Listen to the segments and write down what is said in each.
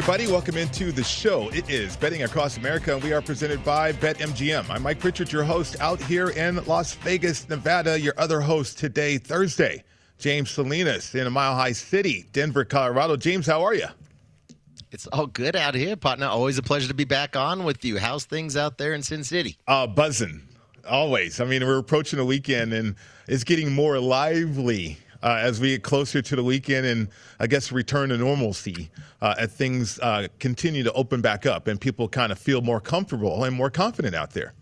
Everybody. Welcome into the show. It is Betting Across America, and we are presented by BetMGM. I'm Mike Pritchard, your host out here in Las Vegas, Nevada. Your other host today, Thursday, James Salinas in a Mile High City, Denver, Colorado. James, how are you? It's all good out here, partner. Always a pleasure to be back on with you. How's things out there in Sin City? Uh, buzzing, always. I mean, we're approaching the weekend, and it's getting more lively uh, as we get closer to the weekend and I guess return to normalcy uh, as things uh, continue to open back up and people kind of feel more comfortable and more confident out there.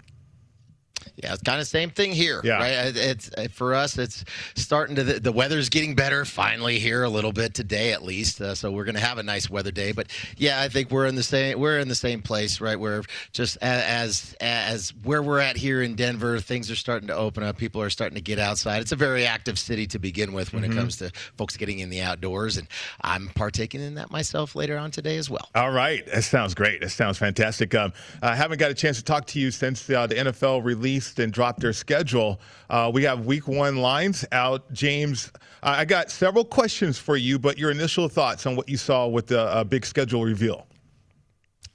Yeah, it's kind of same thing here. Yeah. Right? It's for us. It's starting to the, the weather's getting better finally here a little bit today at least. Uh, so we're going to have a nice weather day. But yeah, I think we're in the same we're in the same place, right? Where just as as where we're at here in Denver, things are starting to open up. People are starting to get outside. It's a very active city to begin with when mm-hmm. it comes to folks getting in the outdoors, and I'm partaking in that myself later on today as well. All right, that sounds great. That sounds fantastic. Um, I haven't got a chance to talk to you since uh, the NFL released released and dropped their schedule. Uh, we have week one lines out. James, I got several questions for you, but your initial thoughts on what you saw with the uh, big schedule reveal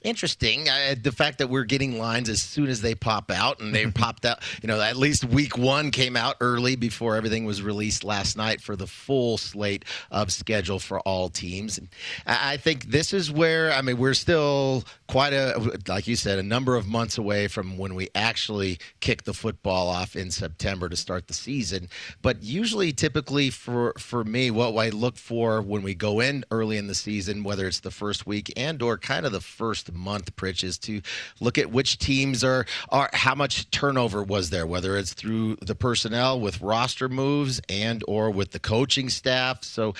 interesting. Uh, the fact that we're getting lines as soon as they pop out, and they popped out. You know, at least week one came out early before everything was released last night for the full slate of schedule for all teams. And I think this is where I mean we're still quite a like you said a number of months away from when we actually kick the football off in September to start the season. But usually, typically for for me, what I look for when we go in early in the season, whether it's the first week and or kind of the first month, Pritch, is to look at which teams are are how much turnover was there, whether it's through the personnel with roster moves and or with the coaching staff. So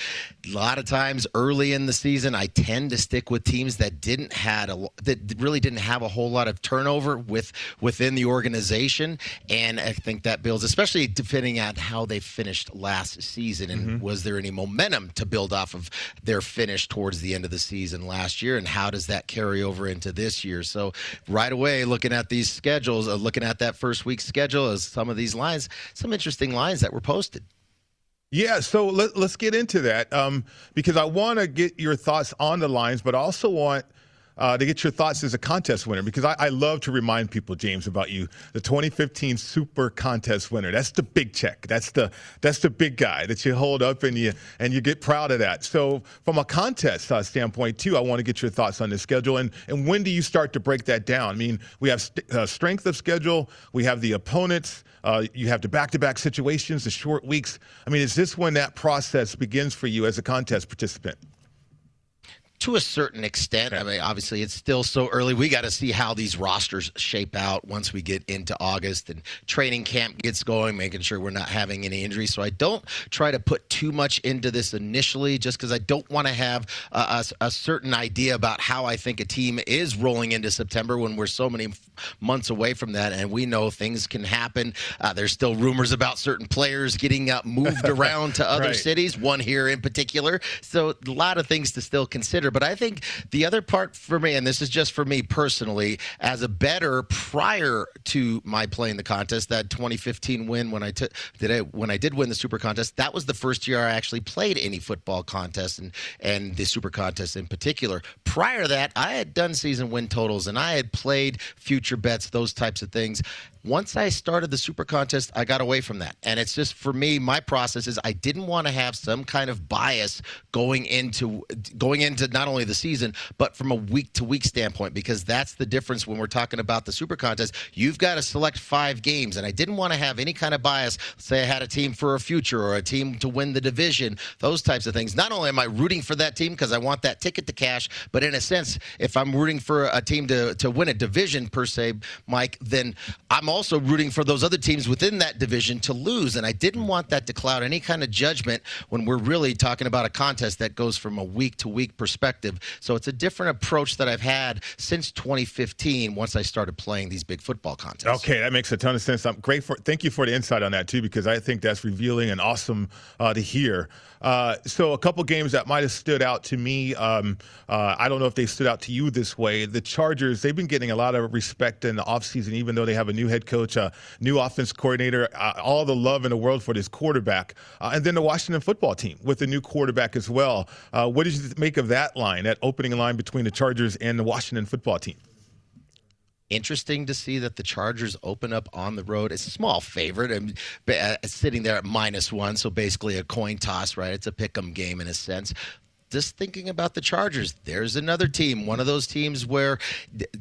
a lot of times early in the season, I tend to stick with teams that didn't had a that really didn't have a whole lot of turnover with within the organization, and I think that builds, especially depending on how they finished last season, and mm-hmm. was there any momentum to build off of their finish towards the end of the season last year, and how does that carry over into this year. So right away, looking at these schedules, uh, looking at that first week schedule, as some of these lines, some interesting lines that were posted. Yeah, so let, us get into that um, because I want to get your thoughts on the lines, but also want uh, to get your thoughts as a contest winner because I, I, love to remind people, James, about you. The 2015 Super Contest winner. That's the big check. That's the that's the big guy that you hold up and you and you get proud of that. So from a contest uh, standpoint too, I want to get your thoughts on the schedule and and when do you start to break that down? I mean, we have st- uh, strength of schedule, we have the opponents. Uh, you have the back-to-back situations, the short weeks. I mean, is this when that process begins for you as a contest participant? To a certain extent. I mean, obviously, it's still so early. We got to see how these rosters shape out once we get into August and training camp gets going, making sure we're not having any injuries. So I don't try to put too much into this initially, just because I don't want to have a, a, a, certain idea about how I think a team is rolling into September when we're so many months away from that, and we know things can happen. Uh, there's still rumors about certain players getting uh, moved around to other right. cities, one here in particular. So a lot of things to still consider consider. But I think the other part for me, and this is just for me personally, as a better prior to my playing the contest, that 2015 win when I took did I, when I did win the Super Contest, that was the first year I actually played any football contest and and the Super Contest in particular. Prior to that, I had done season win totals and I had played future bets, those types of things. Once I started the super contest, I got away from that. And it's just for me, my process is I didn't want to have some kind of bias going into going into not only the season, but from a week to week standpoint, because that's the difference when we're talking about the super contest. You've got to select five games. And I didn't want to have any kind of bias. Say I had a team for a future or a team to win the division, those types of things. Not only am I rooting for that team because I want that ticket to cash, but in a sense, if I'm rooting for a team to, to win a division per se, Mike, then I'm also rooting for those other teams within that division to lose. And I didn't want that to cloud any kind of judgment when we're really talking about a contest that goes from a week to week perspective. So it's a different approach that I've had since 2015 once I started playing these big football contests. Okay, that makes a ton of sense. I'm great for thank you for the insight on that too because I think that's revealing and awesome uh, to hear. Uh, so a couple games that might have stood out to me. Um, uh, I don't know if they stood out to you this way. The Chargers, they've been getting a lot of respect in the offseason, even though they have a new head coach, a new offense coordinator, uh, all the love in the world for this quarterback. Uh, and then the Washington football team with a new quarterback as well. Uh, what did you make of that that line, that opening line between the Chargers and the Washington football team? Interesting to see that the Chargers open up on the road. It's a small favorite, and uh, sitting there at minus one, so basically a coin toss, right? It's a pick 'em game in a sense just thinking about the Chargers, there's another team, one of those teams where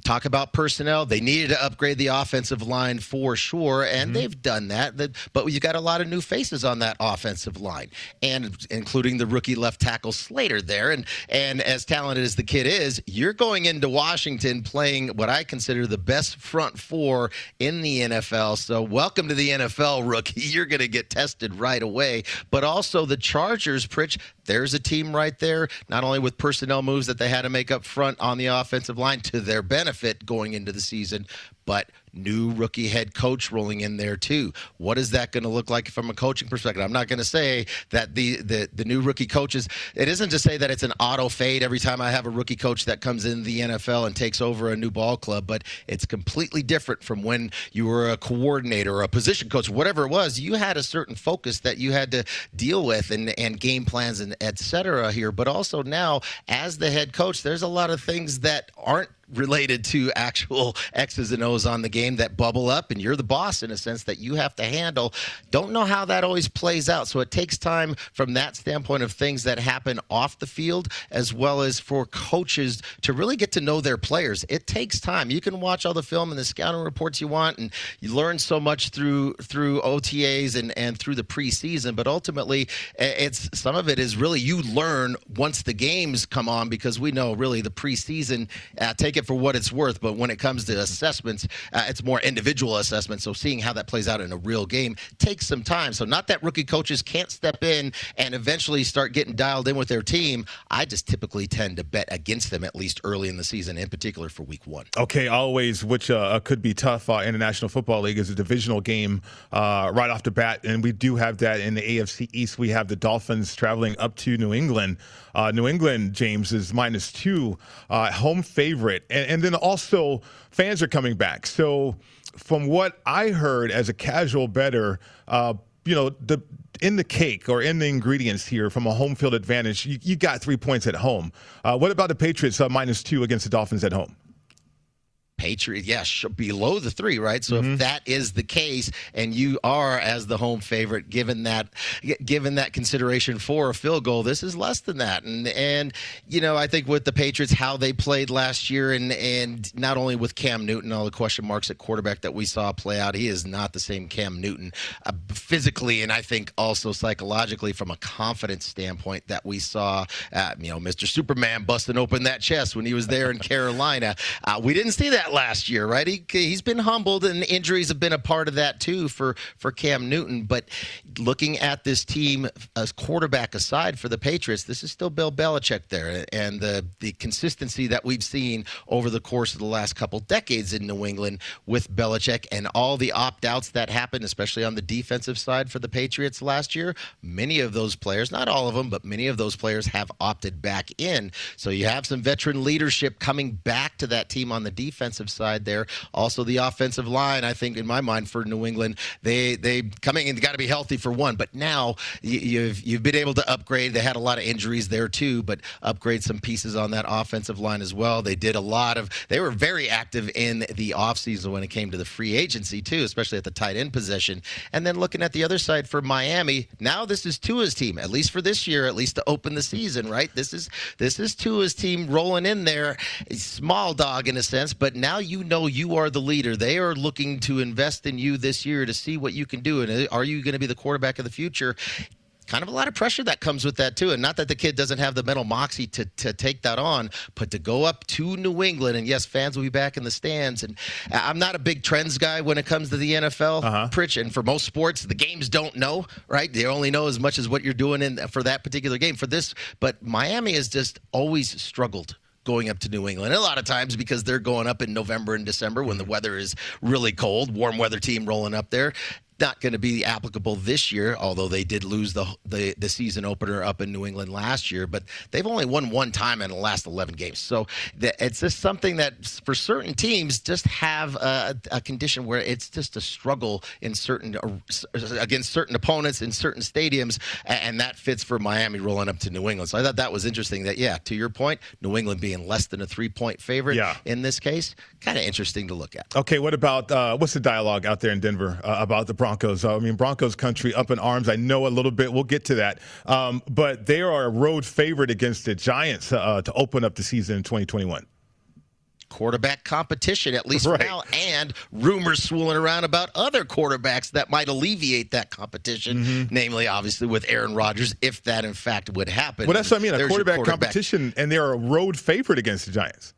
talk about personnel. They needed to upgrade the offensive line for sure, and mm-hmm. they've done that. But you got a lot of new faces on that offensive line, and including the rookie left tackle Slater there. And and as talented as the kid is, you're going into Washington playing what I consider the best front four in the NFL. So welcome to the NFL, rookie. You're going to get tested right away. But also the Chargers, Pritch, there's a team right there, not only with personnel moves that they had to make up front on the offensive line to their benefit going into the season, but new rookie head coach rolling in there too. What is that going to look like from a coaching perspective? I'm not going to say that the, the the new rookie coaches. It isn't to say that it's an auto fade every time I have a rookie coach that comes in the NFL and takes over a new ball club, but it's completely different from when you were a coordinator or a position coach, whatever it was. You had a certain focus that you had to deal with and and game plans and etc. Here, but also now as the head coach, there's a lot of things that aren't related to actual X's and O's on the game that bubble up, and you're the boss in a sense that you have to handle. Don't know how that always plays out. So it takes time from that standpoint of things that happen off the field, as well as for coaches to really get to know their players. It takes time. You can watch all the film and the scouting reports you want, and you learn so much through through OTAs and and through the preseason. But ultimately, it's some of it is really you learn once the games come on because we know really the preseason uh, take it for what it's worth, but when it comes to assessments, uh, it's more individual assessments. So seeing how that plays out in a real game takes some time. So not that rookie coaches can't step in and eventually start getting dialed in with their team. I just typically tend to bet against them at least early in the season, in particular for week one. Okay, always, which uh, could be tough uh, in the National Football League, is a divisional game uh, right off the bat, and we do have that in the AFC East. We have the Dolphins traveling up to New England. Uh, New England, James, is minus two, uh, home favorite. And, and then also, fans are coming back. So, from what I heard as a casual better, uh, you know, the in the cake or in the ingredients here from a home field advantage, you, you got three points at home. Uh, what about the Patriots uh, minus two against the Dolphins at home? Patriot, yes, below the three, right? So mm-hmm. if that is the case, and you are as the home favorite, given that given that consideration for a field goal, this is less than that. And and you know, I think with the Patriots, how they played last year, and and not only with Cam Newton, all the question marks at quarterback that we saw play out, he is not the same Cam Newton uh, physically, and I think also psychologically from a confidence standpoint that we saw. Uh, you know, Mr. Superman busting open that chest when he was there in Carolina. Uh, we didn't see that that last year, right? He he's been humbled, and injuries have been a part of that too for for Cam Newton. But looking at this team as quarterback aside for the Patriots, this is still Bill Belichick there, and the the consistency that we've seen over the course of the last couple decades in New England with Belichick and all the opt outs that happened, especially on the defensive side for the Patriots last year. Many of those players, not all of them, but many of those players have opted back in. So you have some veteran leadership coming back to that team on the defense defensive side there. Also, the offensive line, I think, in my mind, for New England, they they coming and got to be healthy for one. But now you've you've been able to upgrade. They had a lot of injuries there too, but upgrade some pieces on that offensive line as well. They did a lot of. They were very active in the offseason when it came to the free agency too, especially at the tight end position. And then looking at the other side for Miami, now this is Tua's team, at least for this year, at least to open the season. Right? This is this is Tua's team rolling in there, small dog in a sense, but now you know you are the leader. They are looking to invest in you this year to see what you can do. And uh, are you going to be the quarterback of the future? kind of a lot of pressure that comes with that too and not that the kid doesn't have the mental moxie to, to take that on but to go up to new england and yes fans will be back in the stands and i'm not a big trends guy when it comes to the nfl uh-huh. Pritch, and for most sports the games don't know right they only know as much as what you're doing in for that particular game for this but miami has just always struggled going up to New England. a lot of times because they're going up in November and December when the mm-hmm. weather is really cold, warm weather team rolling up there. Not going to be applicable this year, although they did lose the, the the season opener up in New England last year. But they've only won one time in the last 11 games, so the, it's just something that for certain teams just have a, a, condition where it's just a struggle in certain uh, against certain opponents in certain stadiums, and that fits for Miami rolling up to New England. So I thought that was interesting. That yeah, to your point, New England being less than a three point favorite yeah. in this case, kind of interesting to look at. Okay, what about uh, what's the dialogue out there in Denver uh, about the Broncos? I mean, Broncos country up in arms. I know a little bit. We'll get to that. Um, but they are a road favorite against the Giants uh, to open up the season in 2021 quarterback competition, at least right. now, and rumors swirling around about other quarterbacks that might alleviate that competition, mm-hmm. namely, obviously, with Aaron Rodgers, if that in fact would happen. Well, that's what I mean a quarterback, quarterback, competition, and they're a road favorite against the Giants.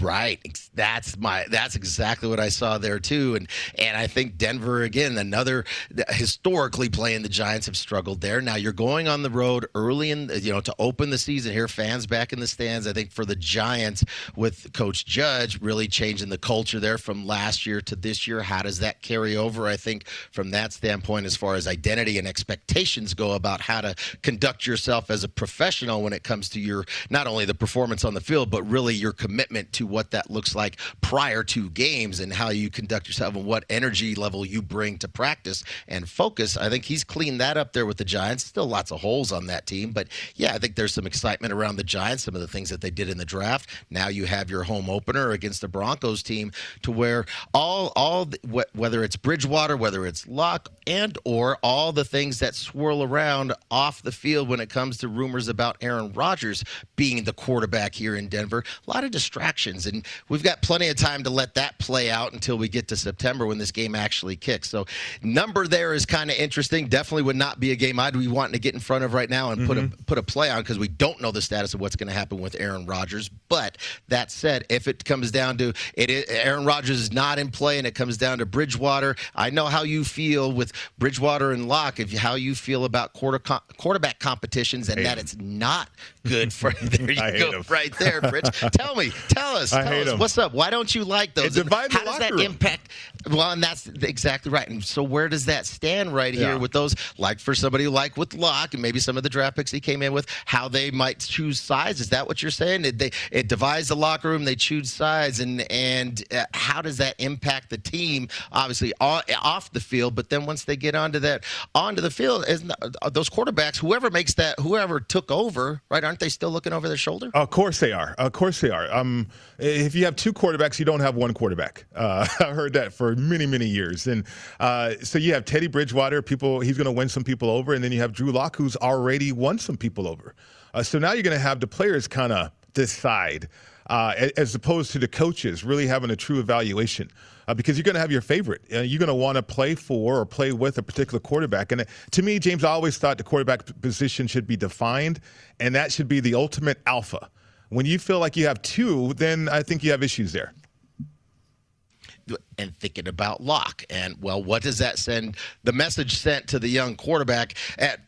Right. That's my that's exactly what I saw there too. And and I think Denver again, another historically playing the Giants have struggled there. Now you're going on the road early in you know to open the season here, fans back in the stands. I think for the Giants with Coach Judge really changing the culture there from last year to this year. How does that carry over? I think from that standpoint, as far as identity and expectations go about how to conduct yourself as a professional when it comes to your not only the performance on the field, but really your commitment to what that looks like prior to games and how you conduct yourself and what energy level you bring to practice and focus. I think he's cleaned that up there with the Giants. Still lots of holes on that team, but yeah, I think there's some excitement around the Giants, some of the things that they did in the draft. Now you have your home opener against the Broncos team to where all all whether it's Bridgewater, whether it's Luck and or all the things that swirl around off the field when it comes to rumors about Aaron Rodgers being the quarterback here in Denver. A lot of distractions And we've got plenty of time to let that play out until we get to September when this game actually kicks. So, number there is kind of interesting. Definitely would not be a game I'd be wanting to get in front of right now and mm-hmm. put a mm-hmm. put a play on because we don't know the status of what's going to happen with Aaron Rodgers. But that said, if it comes down to it, Aaron Rodgers is not in play and it comes down to Bridgewater. I know how you feel with Bridgewater and Lock, If how you feel about quarter quarterback competitions and that it's not good for there you go right there, Pritch. tell me, tell us, tell us what's up. Why don't you like those? How does that room. impact? Well, and that's exactly right. And so where does that stand right here with those? Like for somebody like with Lock and maybe some of the draft picks he came in with, how they might choose sides. Is that what you're saying? It, they it divides the locker room. They choose sides, and and uh, how does that impact the team? Obviously off the field, but then once they get onto that onto the field, is uh, those quarterbacks, whoever makes that, whoever took over, right? Aren't they still looking over their shoulder? Of course they are. Of course they are. Um, if you have two quarterbacks, you don't have one quarterback. Uh, I heard that for many, many years. And uh, so you have Teddy Bridgewater, people he's going to win some people over, and then you have Drew Lock, who's already won some people over. Uh, so now you're going to have the players kind of decide. Uh, as opposed to the coaches really having a true evaluation. Uh, because you're going to have your favorite. Uh, you're going to want to play for or play with a particular quarterback. And to me, James, I always thought the quarterback position should be defined, and that should be the ultimate alpha. When you feel like you have two, then I think you have issues there and thinking about Lock. And well, what does that send? The message sent to the young quarterback. At,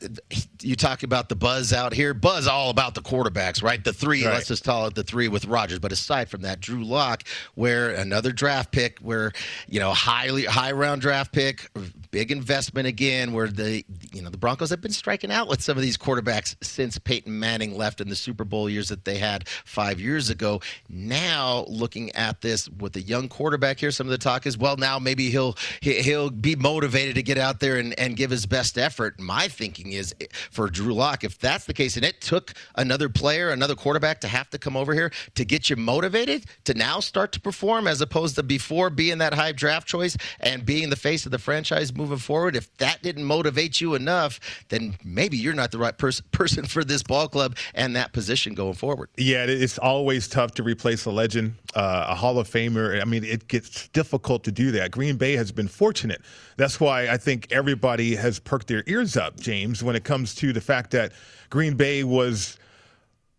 you talk about the buzz out here. Buzz all about the quarterbacks, right? The three. Right. Let's just call it the three with Rodgers. But aside from that, Drew Lock, where another draft pick, where you know highly high round draft pick, big investment again. Where the you know the Broncos have been striking out with some of these quarterbacks since Peyton Manning left in the Super Bowl years that they had five years ago. Now looking at this with the young quarterback here, some of the talk is well now maybe he'll he'll be motivated to get out there and, and give his best effort. My thinking is for Drew Lock, if that's the case, and it took another player, another quarterback to have to come over here to get you motivated to now start to perform as opposed to before being that high draft choice and being the face of the franchise moving forward. If that didn't motivate you enough, then maybe you're not the right pers- person for this ball club and that position going forward. Yeah, it's always tough to replace a legend, uh, a Hall of Famer. I mean, it gets difficult to do that. Green Bay has been fortunate. That's why I think everybody has perked their ears up, James, when it comes to the fact that Green Bay was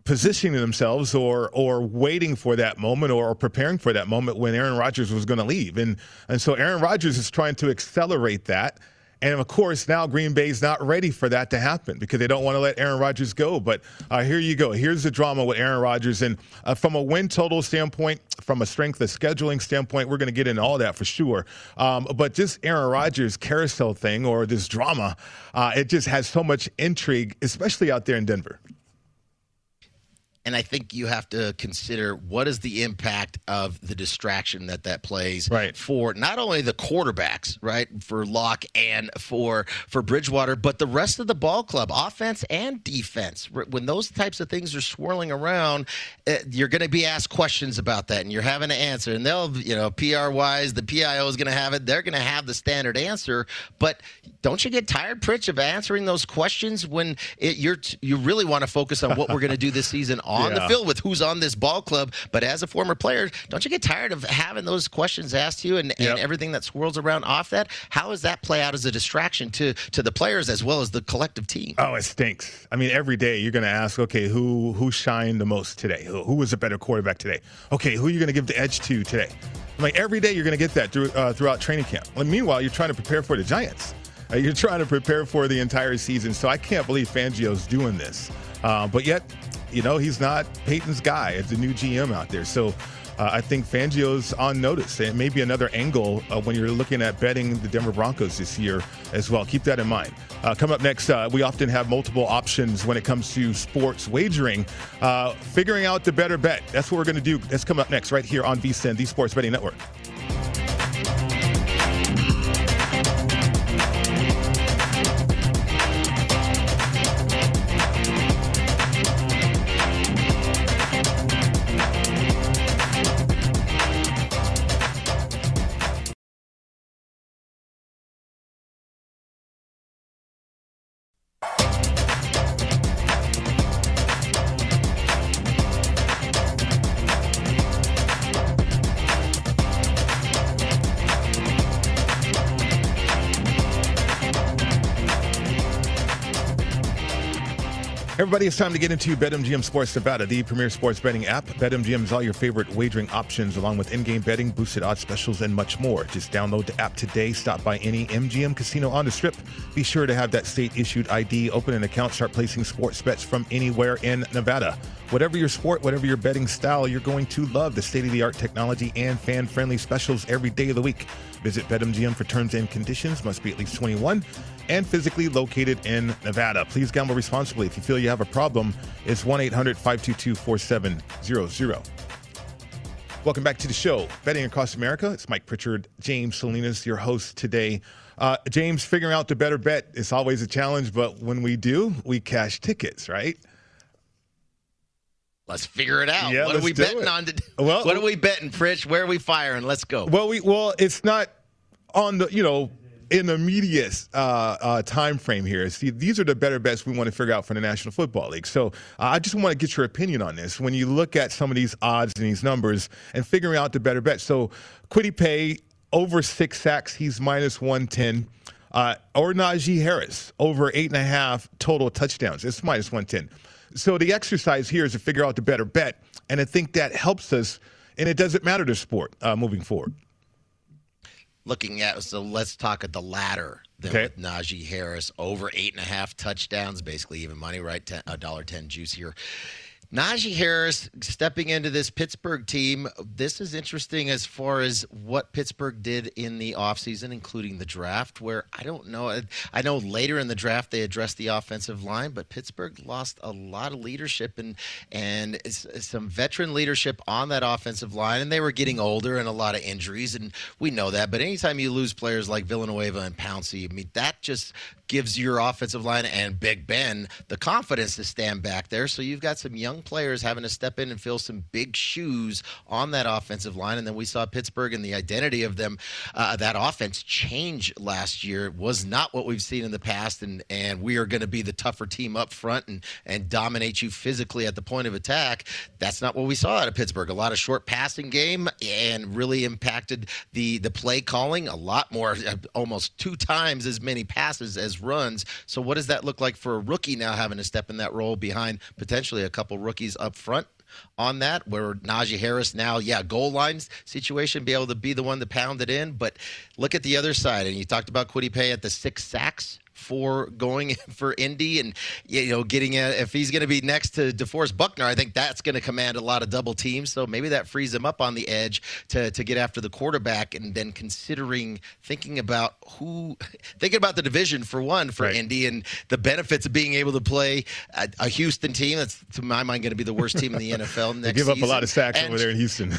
positioning themselves or or waiting for that moment or, or preparing for that moment when Aaron Rodgers was going to leave. And and so Aaron Rodgers is trying to accelerate that And of course, now Green Bay's not ready for that to happen because they don't want to let Aaron Rodgers go. But uh, here you go. Here's the drama with Aaron Rodgers. And uh, from a win total standpoint, from a strength of scheduling standpoint, we're going to get into all that for sure. Um, but this Aaron Rodgers carousel thing or this drama, uh, it just has so much intrigue, especially out there in Denver. And I think you have to consider what is the impact of the distraction that that plays right. for not only the quarterbacks, right, for Lock and for for Bridgewater, but the rest of the ball club, offense and defense. When those types of things are swirling around, eh, you're going to be asked questions about that, and you're having to answer. And they'll, you know, PR wise, the PIO is going to have it. They're going to have the standard answer. But don't you get tired, Pritch, of answering those questions when it, you're you really want to focus on what we're going to do this season? on yeah. the field with who's on this ball club. But as a former player, don't you get tired of having those questions asked to you and, yep. and everything that swirls around off that? How does that play out as a distraction to to the players as well as the collective team? Oh, it stinks. I mean, every day you're going to ask, okay, who who shined the most today? Who, who was a better quarterback today? Okay, who are you going to give the edge to today? Like every day you're going to get that through, uh, throughout training camp. Well, meanwhile, you're trying to prepare for the Giants. Uh, you're trying to prepare for the entire season. So I can't believe Fangio's doing this. Uh, but yet, you know, he's not Peyton's guy. It's a new GM out there. So uh, I think Fangio's on notice. And maybe another angle uh, when you're looking at betting the Denver Broncos this year as well. Keep that in mind. Uh, come up next, uh, we often have multiple options when it comes to sports wagering. Uh, figuring out the better bet. That's what we're going to do. That's come up next right here on VSIN, the Sports Betting Network. Everybody, it's time to get into BetMGM Sports Nevada, the premier sports betting app. BetMGM is all your favorite wagering options, along with in-game betting, boosted odds specials, and much more. Just download the app today. Stop by any MGM casino on the Strip. Be sure to have that state-issued ID. Open an account. Start placing sports bets from anywhere in Nevada. Whatever your sport, whatever your betting style, you're going to love the state-of-the-art technology and fan-friendly specials every day of the week. Visit BetMGM for terms and conditions. Must be at least 21 and physically located in Nevada. Please gamble responsibly. If you feel you have a problem, it's 1 800 522 4700. Welcome back to the show. Betting across America. It's Mike Pritchard, James Salinas, your host today. Uh, James, figuring out the better bet is always a challenge, but when we do, we cash tickets, right? Let's figure it out. Yeah, what are we betting it. on today? Well, what are we betting, Pritch? Where are we firing? Let's go. Well, we well, it's not on the you know in the uh, uh, time frame here. See, these are the better bets we want to figure out for the National Football League. So uh, I just want to get your opinion on this. When you look at some of these odds and these numbers and figuring out the better bets. So Kwity Paye over six sacks, he's minus one ten. Uh, or Najee Harris over eight and a half total touchdowns. It's minus one ten. So the exercise here is to figure out the better bet, and I think that helps us. And it doesn't matter the sport uh, moving forward. Looking at so let's talk at the latter. Then okay. with Najee Harris over eight and a half touchdowns, basically even money, right? A dollar ten juice here. Najee Harris stepping into this Pittsburgh team. This is interesting as far as what Pittsburgh did in the offseason, including the draft, where I don't know. I know later in the draft they addressed the offensive line, but Pittsburgh lost a lot of leadership and and some veteran leadership on that offensive line, and they were getting older and a lot of injuries, and we know that. But anytime you lose players like Villanueva and Pouncey, I mean that just gives your offensive line and Big Ben the confidence to stand back there. So you've got some young players having to step in and fill some big shoes on that offensive line. And then we saw Pittsburgh and the identity of them, uh, that offense change last year. It was not what we've seen in the past. And, and we are going to be the tougher team up front and, and dominate you physically at the point of attack. That's not what we saw out of Pittsburgh. A lot of short passing game and really impacted the, the play calling a lot more, uh, almost two times as many passes as runs. So what does that look like for a rookie now having to step in that role behind potentially a couple rookies up front? on that. Where Najee Harris now, yeah, goal lines situation, be able to be the one to pound it in. But look at the other side, and you talked about Kwity Paye at the six sacks for going for Indy and you know getting a, if he's going to be next to DeForest Buckner, I think that's going to command a lot of double teams. So maybe that frees him up on the edge to to get after the quarterback and then considering thinking about who thinking about the division for one for right. Indy and the benefits of being able to play a, a Houston team that's to my mind going to be the worst team in the NFL next they give up season. a lot of sacks and, over there in Houston.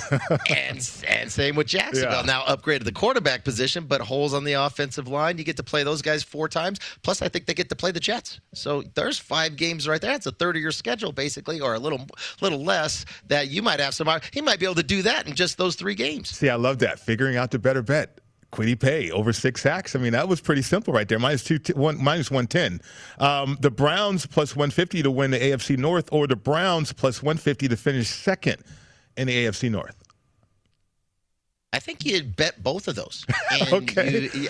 and and same with Jacksonville. Yeah. Now upgraded the quarterback position, but holes on the offensive line. You get to play those guys four times. Plus, I think they get to play the Jets. So there's five games right there. It's a third of your schedule, basically, or a little little less that you might have some. He might be able to do that in just those three games. See, I love that. Figuring out the better bet. Kwity Paye over six sacks. I mean, that was pretty simple right there. Minus two, one, minus one ten. Um, the Browns plus one fifty to win the AFC North, or the Browns plus one fifty to finish second in the AFC North. I think you'd bet both of those. And okay. You,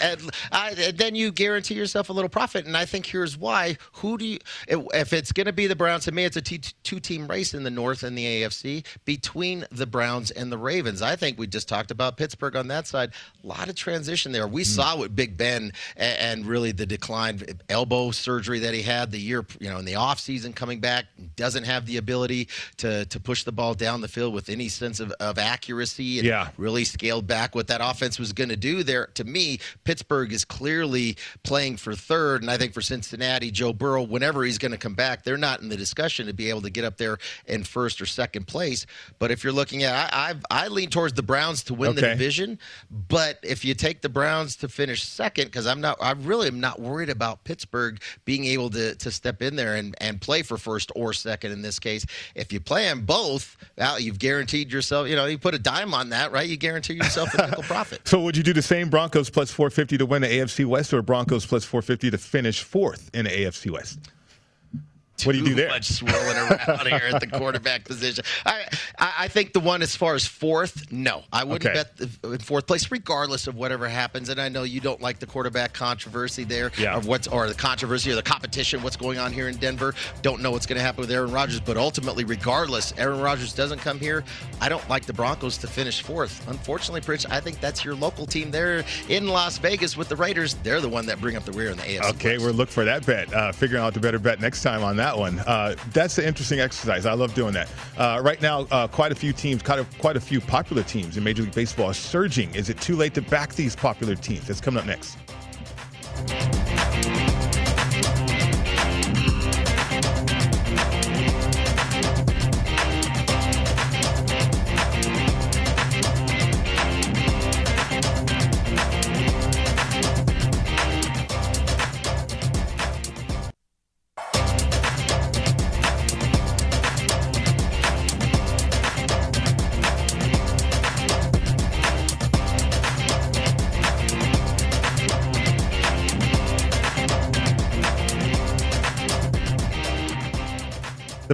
uh, then you guarantee yourself a little profit. And I think here's why. Who do you, if it's going to be the Browns, to me, it's a t- two team race in the North and the AFC between the Browns and the Ravens. I think we just talked about Pittsburgh on that side. A lot of transition there. We mm. saw with Big Ben and, and, really the decline, elbow surgery that he had the year, you know, in the offseason coming back, doesn't have the ability to, to push the ball down the field with any sense of, of accuracy and yeah. really scale back what that offense was going to do there. To me, Pittsburgh is clearly playing for third, and I think for Cincinnati, Joe Burrow, whenever he's going to come back, they're not in the discussion to be able to get up there in first or second place. But if you're looking at, I I, I lean towards the Browns to win okay. the division. But if you take the Browns to finish second, because I'm not, I really am not worried about Pittsburgh being able to to step in there and and play for first or second in this case. If you play them both, well, you've guaranteed yourself. You know, you put a dime on that, right? You guarantee yourself a nickel profit. So would you do the same Broncos plus 450 to win the AFC West or Broncos plus 450 to finish fourth in the AFC West? What do you do there? Too much swirling around here at the quarterback position. I, I think the one as far as fourth, no, I wouldn't okay. bet the, in fourth place, regardless of whatever happens. And I know you don't like the quarterback controversy there, yeah. or what's or the controversy or the competition, what's going on here in Denver. Don't know what's going to happen with Aaron Rodgers, but ultimately, regardless, Aaron Rodgers doesn't come here. I don't like the Broncos to finish fourth. Unfortunately, Pritch, I think that's your local team there in Las Vegas with the Raiders. They're the one that bring up the rear in the AFC. Okay, West. we'll look for that bet. Uh, figuring out the better bet next time on that one. Uh, that's an interesting exercise. I love doing that. Uh, right now, uh, quite a few teams, quite a, quite a few popular teams in Major League Baseball are surging. Is it too late to back these popular teams? That's coming up next.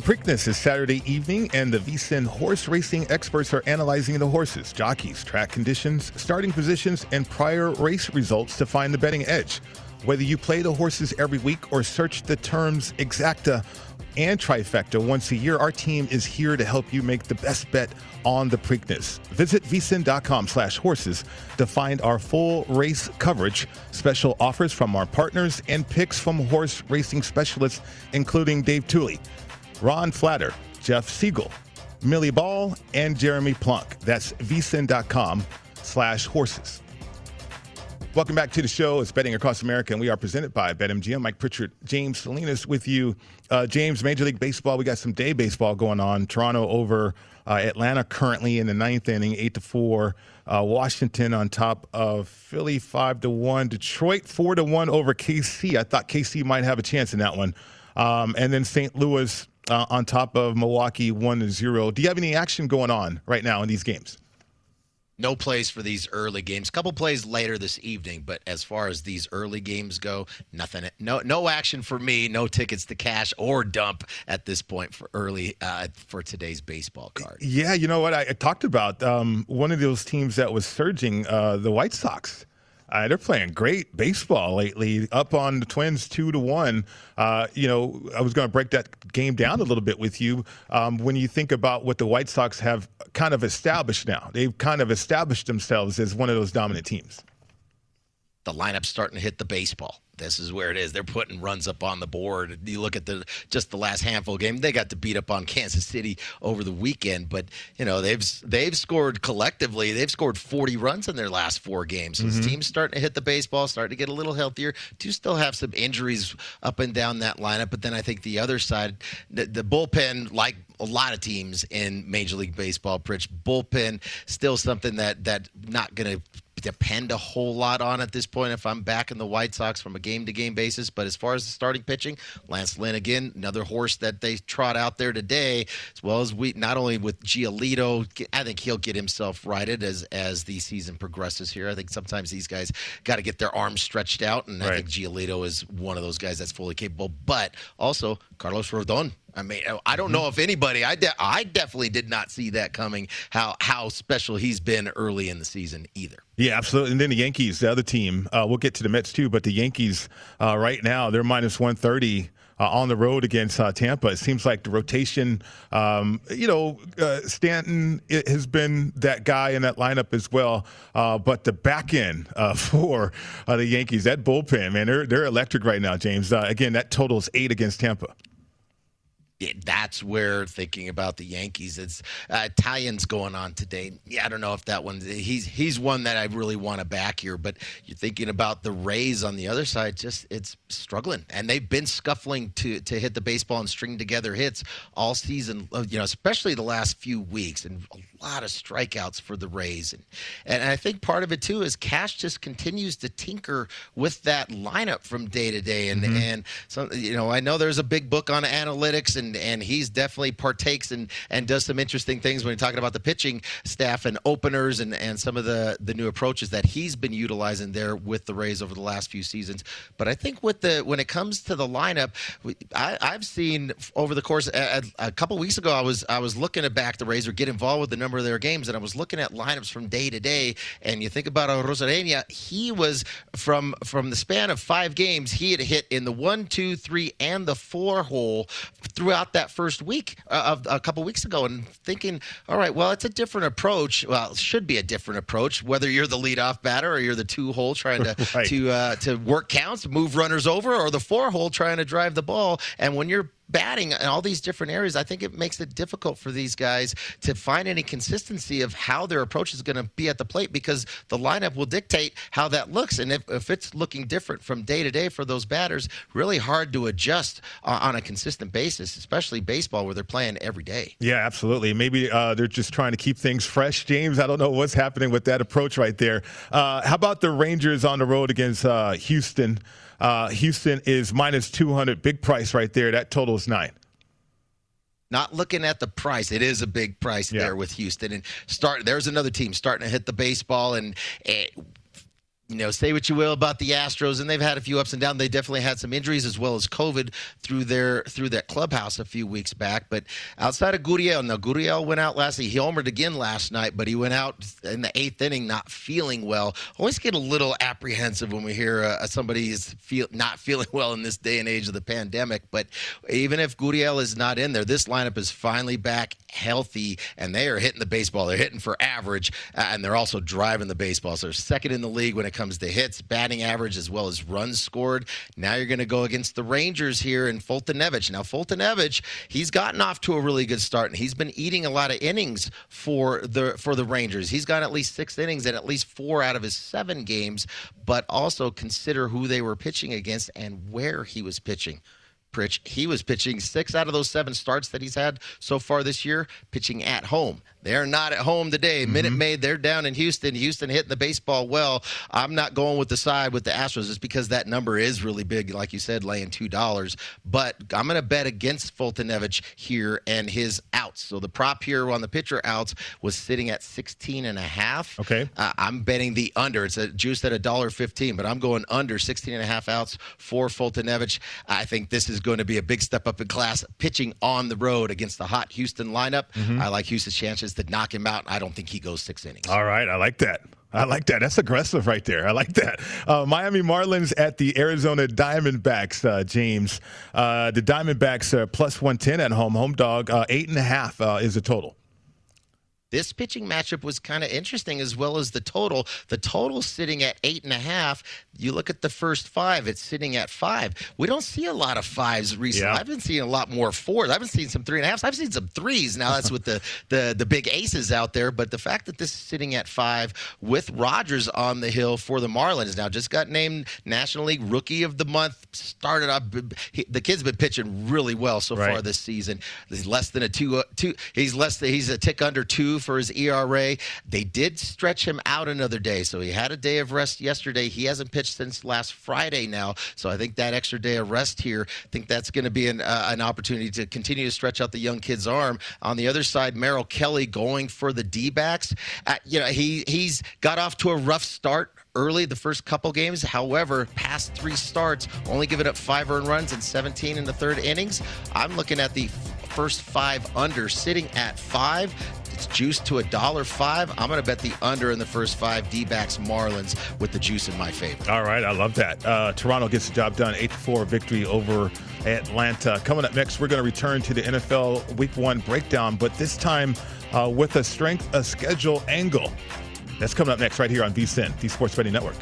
Preakness is Saturday evening, and the VSIN horse racing experts are analyzing the horses, jockeys, track conditions, starting positions, and prior race results to find the betting edge. Whether you play the horses every week or search the terms exacta and trifecta once a year, our team is here to help you make the best bet on the Preakness. Visit vsin.com slash horses to find our full race coverage, special offers from our partners, and picks from horse racing specialists, including Dave Tuley. Ron Flatter, Jeff Siegel, Millie Ball, and Jeremy Plunk. That's vsin.com slash horses. Welcome back to the show. It's Betting Across America, and we are presented by BetMGM. Mike Pritchard, James Salinas with you. Uh, James, Major League Baseball, we got some day baseball going on. Toronto over uh, Atlanta currently in the ninth inning, 8 to 4. Uh, Washington on top of Philly, 5 to 1. Detroit, 4 to 1 over KC. I thought KC might have a chance in that one. Um, and then St. Louis uh, on top of Milwaukee 1 0. Do you have any action going on right now in these games? No plays for these early games. Couple plays later this evening, but as far as these early games go, nothing. No, no action for me. No tickets to cash or dump at this point for early uh, for today's baseball card. Yeah, you know what I, I talked about um, one of those teams that was surging, uh, the White Sox. Uh, they're playing great baseball lately, up on the Twins two to one. Uh, you know, I was going to break that game down a little bit with you. Um, when you think about what the White Sox have kind of established now, they've kind of established themselves as one of those dominant teams. The lineup's starting to hit the baseball this is where it is. They're putting runs up on the board. You look at the just the last handful game. They got to beat up on Kansas City over the weekend, but you know they've they've scored collectively. They've scored 40 runs in their last four games. So mm-hmm. this team's starting to hit the baseball, starting to get a little healthier. Do still have some injuries up and down that lineup, but then I think the other side, the, the bullpen, like a lot of teams in Major League Baseball, Pritch bullpen still something that that not going to depend a whole lot on at this point if I'm back in the White Sox from a game to game basis. But as far as the starting pitching, Lance Lynn again, another horse that they trot out there today, as well as we not only with Giolito, I think he'll get himself righted as as the season progresses here. I think sometimes these guys got to get their arms stretched out, and right. I think Giolito is one of those guys that's fully capable. But also Carlos Rodon I mean, I don't know mm-hmm. if anybody. I de- I definitely did not see that coming. How how special he's been early in the season either. Yeah, absolutely. And then the Yankees, the other team. Uh, we'll get to the Mets too, but the Yankees uh, right now they're minus one thirty. Uh, on the road against uh, Tampa. It seems like the rotation, um, you know, uh, Stanton has been that guy in that lineup as well. Uh, but the back end uh, for uh, the Yankees, that bullpen, man, they're they're electric right now, James. again, that totals eight against Tampa that's where thinking about the Yankees, it's uh, Taillon's going on today. Yeah, I don't know if that one. He's he's one that I really want to back here. But you're thinking about the Rays on the other side. Just it's struggling, and they've been scuffling to to hit the baseball and string together hits all season. Uh, you know, especially the last few weeks, and a lot of strikeouts for the Rays. And and I think part of it too is Cash just continues to tinker with that lineup from day to day. And mm-hmm. and so you know, I know there's a big book on analytics and and and he's definitely partakes and and does some interesting things when you're talking about the pitching staff and openers and and some of the the new approaches that he's been utilizing there with the Rays over the last few seasons. But I think with the when it comes to the lineup, I, have seen over the course a, a couple weeks ago, I was I was looking to back the Rays or get involved with the number of their games, and I was looking at lineups from day to day. And you think about Arozarena, he was from from the span of five games, he had hit in the one, two, three, and the four hole throughout throughout that first week uh, of a couple weeks ago and thinking, all right, well, it's a different approach. Well, it should be a different approach, whether you're the leadoff batter or you're the two hole trying to right. to uh, to work counts, move runners over, or the four hole trying to drive the ball. And when you're batting in all these different areas, I think it makes it difficult for these guys to find any consistency of how their approach is going to be at the plate because the lineup will dictate how that looks. And if, if it's looking different from day to day for those batters, really hard to adjust uh, on a consistent basis, especially baseball where they're playing every day. Yeah, absolutely. Maybe uh, they're just trying to keep things fresh, James. I don't know what's happening with that approach right there. Uh, how about the Rangers on the road against uh, Houston? Uh, Houston is minus 200. Big price right there. That total is nine not looking at the price. It is a big price yeah. there with Houston. And start there's another team starting to hit the baseball and. It, eh, you know, say what you will about the Astros, and they've had a few ups and downs. They definitely had some injuries as well as COVID through their through that clubhouse a few weeks back. But outside of Gurriel, now Gurriel went out last night. He homered again last night, but he went out in the eighth inning not feeling well. Always get a little apprehensive when we hear uh, somebody is feel not feeling well in this day and age of the pandemic. But even if Gurriel is not in there, this lineup is finally back healthy, and they are hitting the baseball. They're hitting for average, uh, and they're also driving the baseball. So they're second in the league when it comes to hits, batting average, as well as runs scored. Now you're going to go against the Rangers here in Foltynewicz. Now Foltynewicz, he's gotten off to a really good start, and he's been eating a lot of innings for the for the Rangers. He's got at least six innings in at least four out of his seven games. But also consider who they were pitching against and where he was pitching. Pritch, he was pitching six out of those seven starts that he's had so far this year, pitching at home. They're not at home today. Mm-hmm. Minute Maid, they're down in Houston. Houston hitting the baseball well. I'm not going with the side with the Astros just because that number is really big, like you said, laying $2. But I'm going to bet against Foltynewicz here and his outs. So the prop here on the pitcher outs was sitting at 16 and a half. Okay. Uh, I'm betting the under. It's a juice at $1.15, but I'm going under 16 and a half outs for Foltynewicz. I think this is going to be a big step up in class pitching on the road against the hot Houston lineup. Mm-hmm. I like Houston's chances to knock him out. I don't think he goes six innings. All right, I like that. I like that. That's aggressive right there. I like that. Uh, Miami Marlins at the Arizona Diamondbacks, uh, James. Uh, the Diamondbacks are plus 110 at home. Home dog, uh, eight and a half uh, is the total this pitching matchup was kind of interesting as well as the total. The total sitting at eight and a half. You look at the first five, it's sitting at five. We don't see a lot of fives recently. Yeah. I've been seeing a lot more fours. I've been seeing some three and a halfs. I've seen some threes. Now that's with the, the the big aces out there. But the fact that this is sitting at five with Rogers on the hill for the Marlins now just got named National League Rookie of the Month. Started up. The kid's been pitching really well so right. far this season. He's less than a two. Uh, two he's less. Than, he's a tick under two for his ERA. They did stretch him out another day, so he had a day of rest yesterday. He hasn't pitched since last Friday now, so I think that extra day of rest here, I think that's going to be an, uh, an opportunity to continue to stretch out the young kid's arm. On the other side, Merrill Kelly going for the D-backs. Uh, you know, he he's got off to a rough start early the first couple games. However, past three starts, only giving up five earned runs and 17 in the third innings. I'm looking at the first five under, sitting at five. It's juiced to a dollar five. I'm going to bet the under in the first five. D-backs Marlins with the juice in my favor. All right, I love that. Uh, Toronto gets the job done. Eight four victory over Atlanta. Coming up next, we're going to return to the NFL Week One breakdown, but this time uh, with a strength a schedule angle. That's coming up next right here on VSIN, the Sports Betting Network.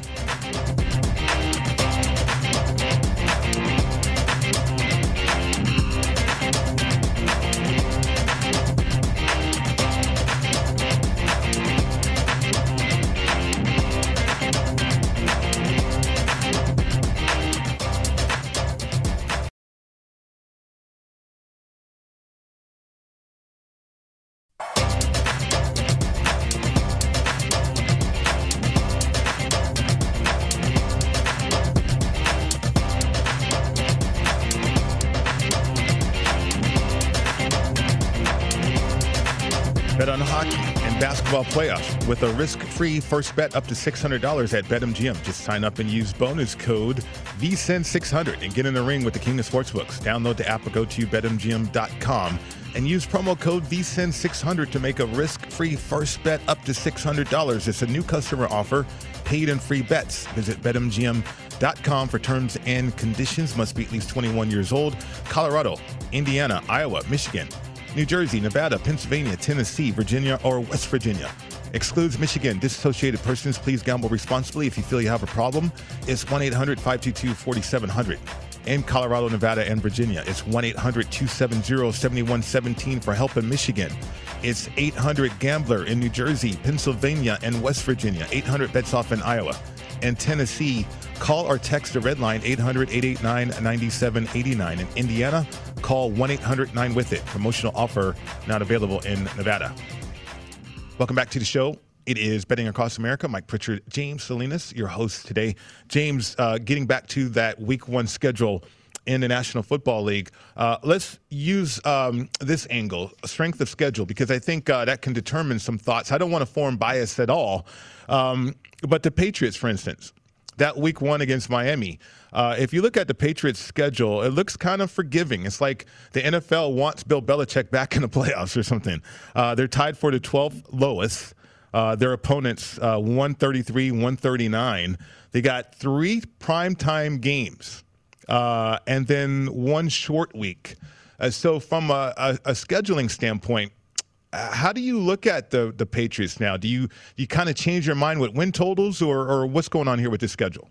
Playoffs with a risk-free first bet up to $600 at BetMGM. Just sign up and use bonus code VSIN600 and get in the ring with the king of sportsbooks. Download the app or go to BetMGM.com and use promo code VSIN600 to make a risk-free first bet up to $600. It's a new customer offer, paid and free bets. Visit BetMGM.com for terms and conditions. Must be at least 21 years old. Colorado, Indiana, Iowa, Michigan, New Jersey, Nevada, Pennsylvania, Tennessee, Virginia, or West Virginia. Excludes Michigan. Disassociated persons, please gamble responsibly. If you feel you have a problem, it's 1 800 522 4700. In Colorado, Nevada, and Virginia, it's 1 800 270 7117 for help in Michigan. It's 800 Gambler in New Jersey, Pennsylvania, and West Virginia. 800 Bets Off in Iowa. And Tennessee, call or text the red line 800 889 9789. In Indiana, Call 1 800 9 with it. Promotional offer not available in Nevada. Welcome back to the show. It is Betting Across America. Mike Pritchard, James Salinas, your host today. James, uh, getting back to that week one schedule in the National Football League, uh, let's use um, this angle, strength of schedule, because I think uh, that can determine some thoughts. I don't want to form bias at all. Um, but the Patriots, for instance, that week one against Miami, uh, if you look at the Patriots' schedule, it looks kind of forgiving. It's like the NFL wants Bill Belichick back in the playoffs or something. Uh, they're tied for the 12th lowest. Uh, their opponents, uh, 133, 139. They got three primetime games uh, and then one short week. Uh, so, from a, a, a scheduling standpoint, how do you look at the the Patriots now? Do you you kind of change your mind with win totals, or or what's going on here with the schedule?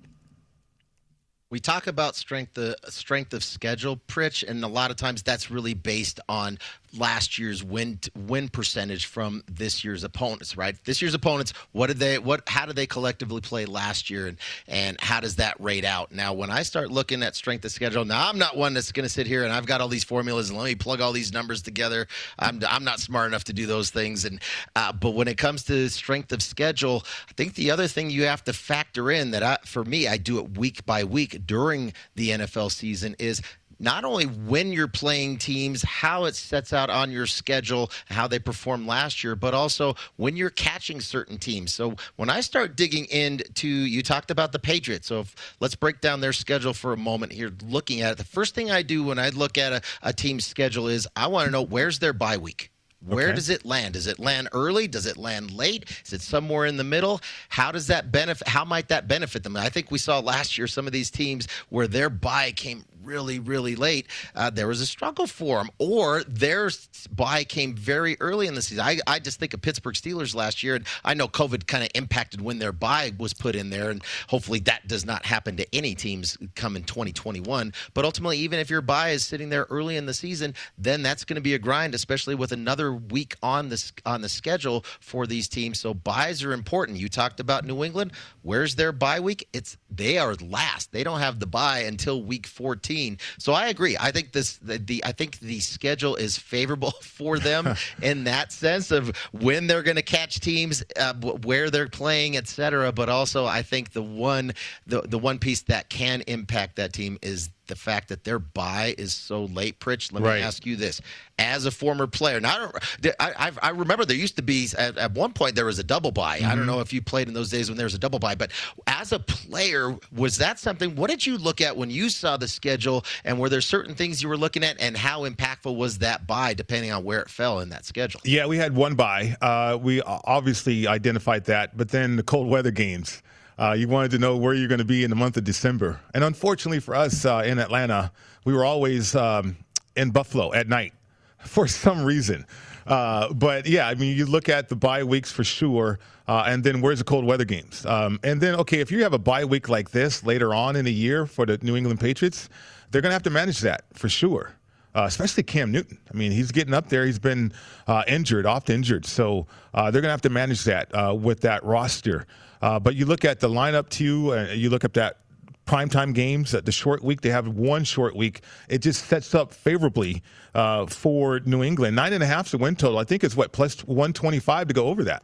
we talk about strength the uh, strength of schedule, Pritch, and a lot of times that's really based on last year's win win percentage from this year's opponents, right? This year's opponents, what did they what how did they collectively play last year and and how does that rate out? Now, when I start looking at strength of schedule, now I'm not one that's going to sit here and I've got all these formulas and let me plug all these numbers together. I'm I'm not smart enough to do those things and uh, but when it comes to strength of schedule, I think the other thing you have to factor in that I, for me I do it week by week during the NFL season is not only when you're playing teams, how it sets out on your schedule, how they performed last year, but also when you're catching certain teams. So when I start digging into, you talked about the Patriots. So if, let's break down their schedule for a moment here, looking at it. The first thing I do when I look at a, a team's schedule is I want to know where's their bye week. Where Okay. does it land? Does it land early? Does it land late? Is it somewhere in the middle? How does that benefit? How might that benefit them? I think we saw last year some of these teams where their bye came really, really late. Uh, there was a struggle for them, or their bye came very early in the season. I, I just think of Pittsburgh Steelers last year, and I know COVID kind of impacted when their bye was put in there, and hopefully that does not happen to any teams come in 2021. But ultimately, even if your bye is sitting there early in the season, then that's going to be a grind, especially with another week on the on the schedule for these teams. So byes are important. You talked about New England. Where's their bye week? It's they are last. They don't have the bye until week 14. So I agree. I think this the, the I think the schedule is favorable for them in that sense of when they're going to catch teams, uh, where they're playing, etc. But also, I think the one the the one piece that can impact that team is the fact that their bye is so late. Pritch, let Right. me ask you this: as a former player, now I, I, I remember there used to be at, at one point there was a double bye. I don't know if you played in those days when there was a double bye, but as a player, was that something? What did you look at when you saw the schedule, and were there certain things you were looking at, and how impactful was that bye depending on where it fell in that schedule? Yeah, we had one bye. Uh, we obviously identified that, but then the cold weather games. Uh, you wanted to know where you're going to be in the month of December, and unfortunately for us uh, in Atlanta, we were always um, in Buffalo at night for some reason. Uh, but yeah, I mean, you look at the bye weeks for sure, uh, and then where's the cold weather games? Um, and then okay, if you have a bye week like this later on in the year for the New England Patriots, they're going to have to manage that for sure uh, especially Cam Newton. I mean, he's getting up there. He's been uh, injured, oft injured. So uh, they're going to have to manage that uh, with that roster. Uh, but you look at the lineup too, uh, you look at that primetime games, the short week, they have one short week. It just sets up favorably uh, for New England. Nine and a half is the win total. I think it's what, plus 125 to go over that.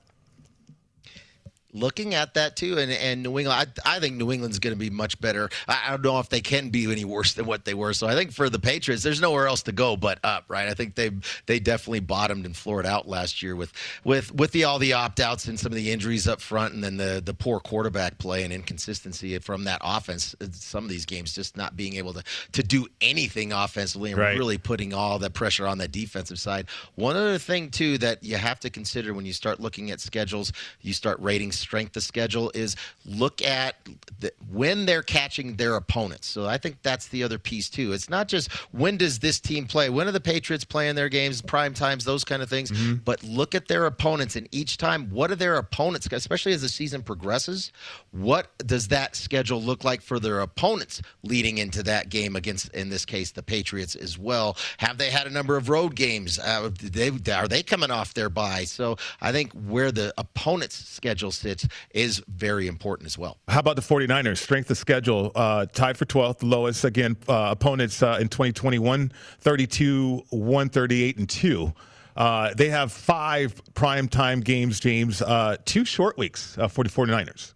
Looking at that too, and, and New England, I, I think New England's going to be much better. I, I don't know if they can be any worse than what they were. So I think for the Patriots, there's nowhere else to go but up, right? I think they they definitely bottomed and floored out last year with with with the all the opt outs and some of the injuries up front, and then the the poor quarterback play and inconsistency from that offense. Some of these games just not being able to to do anything offensively and Right. really putting all the pressure on the defensive side. One other thing too that you have to consider when you start looking at schedules, you start rating strength of schedule is look at the, when they're catching their opponents. So I think that's the other piece too. It's not just when does this team play, when are the Patriots playing their games, prime times, those kind of things, but look at their opponents and each time what are their opponents, especially as the season progresses, what does that schedule look like for their opponents leading into that game against in this case the Patriots as well? Have they had a number of road games? Uh, they are they coming off their bye? So I think where the opponent's schedule sits is very important as well. How about the 49ers? Strength of schedule, uh, tied for 12th, lowest. Again, uh, opponents uh, in 2021, 32, 138, and 2. Uh, they have five primetime games, James, uh, two short weeks uh, for the 49ers.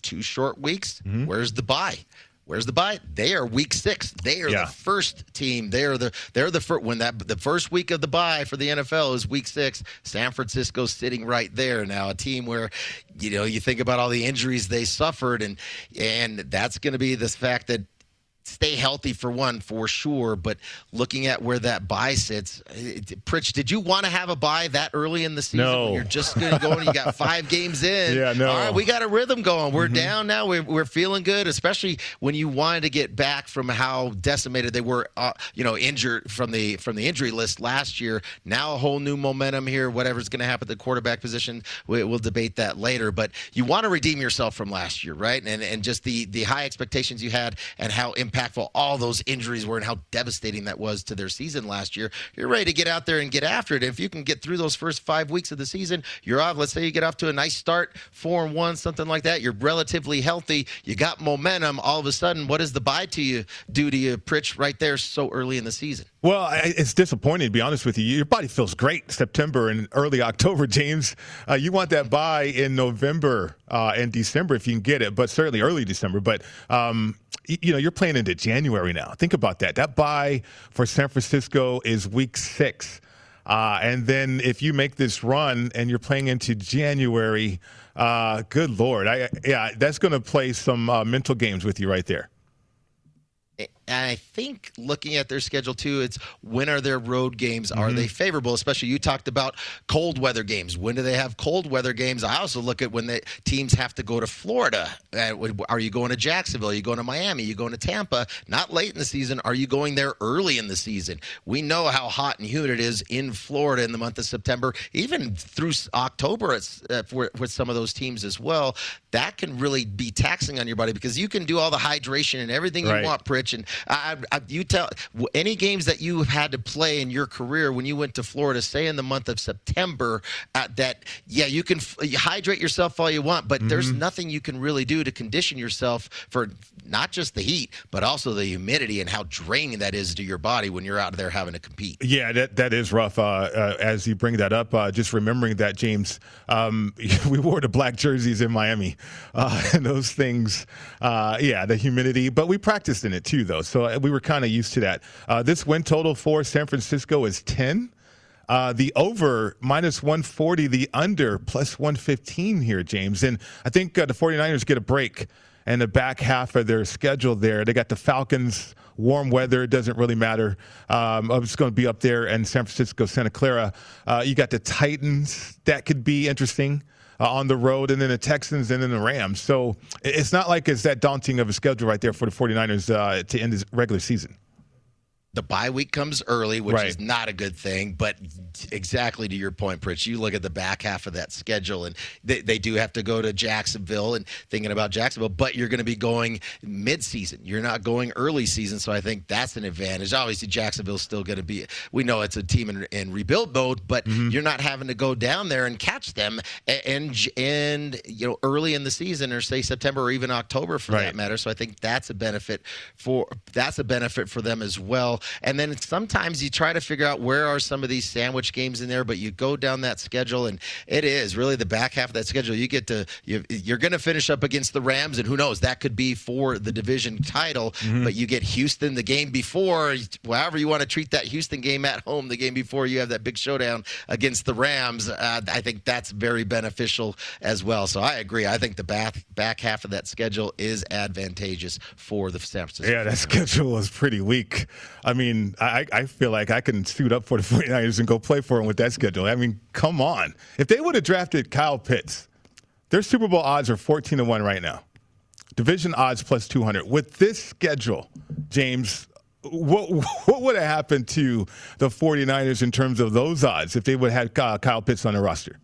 Two short weeks. Mm-hmm. Where's the bye? Where's the bye? They are week six. They are Yeah. the first team. They are the they're the first when that the first week of the bye for the NFL is week six. San Francisco's sitting right there now, a team where you know you think about all the injuries they suffered, and and that's going to be this fact that stay healthy for one for sure but looking at where that bye sits it- Pritch did you want to have a bye that early in the season No. when you're just going to go and you got five games in? Yeah, no. all right we got a rhythm going. We're down now. We're, we're feeling good especially when you wanted to get back from how decimated they were uh, you know injured from the from the injury list last year. Now a whole new momentum here. Whatever's going to happen at the quarterback position we, we'll debate that later. But you want to redeem yourself from last year right? And and just the the high expectations you had and how impactful all those injuries were and how devastating that was to their season last year. You're ready to get out there and get after it. If you can get through those first five weeks of the season you're off. Let's say you get off to a nice start four and one something like that. You're relatively healthy. You got momentum. All of a sudden what does the bye to you do to you Pritch right there so early in the season Well, it's disappointing to be honest with you. Your body feels great September and early October, James. Uh, you want that bye in November uh, and December if you can get it, but certainly early December. But um, you know, you're playing into January now. Think about that. That bye for San Francisco is week six. Uh, and then if you make this run and you're playing into January, uh, good lord, I, yeah, that's going to play some uh, mental games with you right there. And I think looking at their schedule too, it's when are their road games? Are mm-hmm. they favorable? Especially you talked about cold weather games. When do they have cold weather games? I also look at when the teams have to go to Florida. Uh, are you going to Jacksonville? Are you going to Miami? Are you going to Tampa? Not late in the season. Are you going there early in the season? We know how hot and humid it is in Florida in the month of September, even through October uh, for, for some of those teams as well. That can really be taxing on your body because you can do all the hydration and everything right. you want, Pritch, and I, I, you tell any games that you have had to play in your career when you went to Florida, say in the month of September, uh, that yeah, you can f- you hydrate yourself all you want, but mm-hmm. there's nothing you can really do to condition yourself for not just the heat, but also the humidity and how draining that is to your body when you're out there having to compete. Yeah, that that is rough. Uh, uh, as you bring that up, uh, just remembering that, James, um, we wore the black jerseys in Miami, uh, and those things. Uh, yeah, the humidity, but we practiced in it too, though. So uh, we were kind of used to that. Uh, this win total for San Francisco is 10. Uh, the over minus 140, the under plus 115 here, James. And I think uh, the 49ers get a break in the back half of their schedule there. They got the Falcons, warm weather, doesn't really matter. Um, I'm just going to be up there in San Francisco, Santa Clara. Uh, you got the Titans, that could be interesting uh, on the road, and then the Texans, and then the Rams. So it's not like it's that daunting of a schedule right there for the 49ers uh, to end this regular season the bye week comes early, which right. is not a good thing. But exactly to your point, Pritch, you look at the back half of that schedule, and they, they do have to go to Jacksonville and thinking about Jacksonville, but you're going to be going mid-season. You're not going early season, so I think that's an advantage. Obviously, Jacksonville's still going to be. We know it's a team in, in rebuild mode, but mm-hmm. you're not having to go down there and catch them and and you know early in the season, or say September or even October for right. that matter. So I think that's a benefit for that's a benefit for them as well. And then sometimes you try to figure out where are some of these sandwich games in there, but you go down that schedule, and it is really the back half of that schedule. You get to you, are going to finish up against the Rams, and who knows that could be for the division title. Mm-hmm. But you get Houston the game before, however you want to treat that Houston game at home, the game before you have that big showdown against the Rams. Uh, I think that's very beneficial as well. So I agree. I think the back back half of that schedule is advantageous for the San Francisco. Yeah, that schedule is pretty weak. I I mean, I, I feel like I can suit up for the 49ers and go play for them with that schedule. I mean, come on. If they would have drafted Kyle Pitts, their Super Bowl odds are 14 to 1 right now. Division odds plus 200. With this schedule, James, what what would have happened to the 49ers in terms of those odds if they would have had Kyle Pitts on their roster?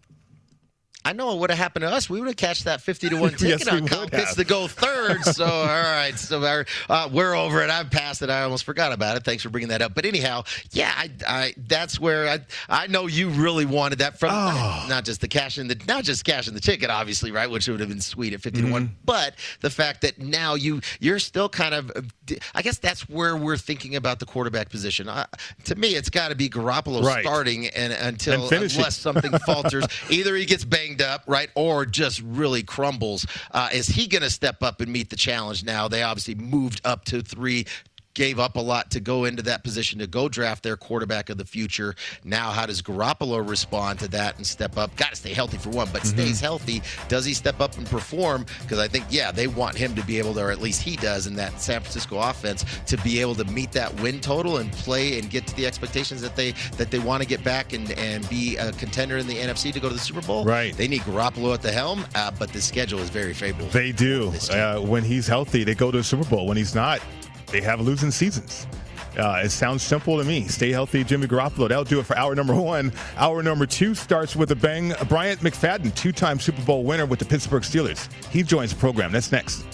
I know what would have happened to us. We would have cashed that fifty to one ticket yes, on Kyle Pitts to go third. So all right, so our, uh, we're over it. I've passed it. I almost forgot about it. Thanks for bringing that up. But anyhow, yeah, I, I that's where I I know you really wanted that from oh. not just the cash in the not just cashing the ticket, obviously, right, which would have been sweet at 50 mm-hmm. to one, mm-hmm. but the fact that now you you're still kind of I guess that's where we're thinking about the quarterback position. Uh, to me, it's got to be Garoppolo right. starting and until and unless something falters, either he gets banged up, right, or just really crumbles. Uh, is he going to step up and meet the challenge now? They obviously moved up to three gave up a lot to go into that position to go draft their quarterback of the future. Now, how does Garoppolo respond to that and step up? Got to stay healthy for one, but mm-hmm. stays healthy. Does he step up and perform? Because I think, yeah, they want him to be able to, or at least he does in that San Francisco offense, to be able to meet that win total and play and get to the expectations that they that they want to get back and and be a contender in the NFC to go to the Super Bowl. Right. They need Garoppolo at the helm, uh, but the schedule is very favorable. They do. Uh, when he's healthy, they go to the Super Bowl. When he's not, they have losing seasons. Uh, it sounds simple to me. Stay healthy, Jimmy Garoppolo. That'll do it for hour number one. Hour number two starts with a bang. Bryant McFadden, two time Super Bowl winner with the Pittsburgh Steelers. He joins the program. That's next.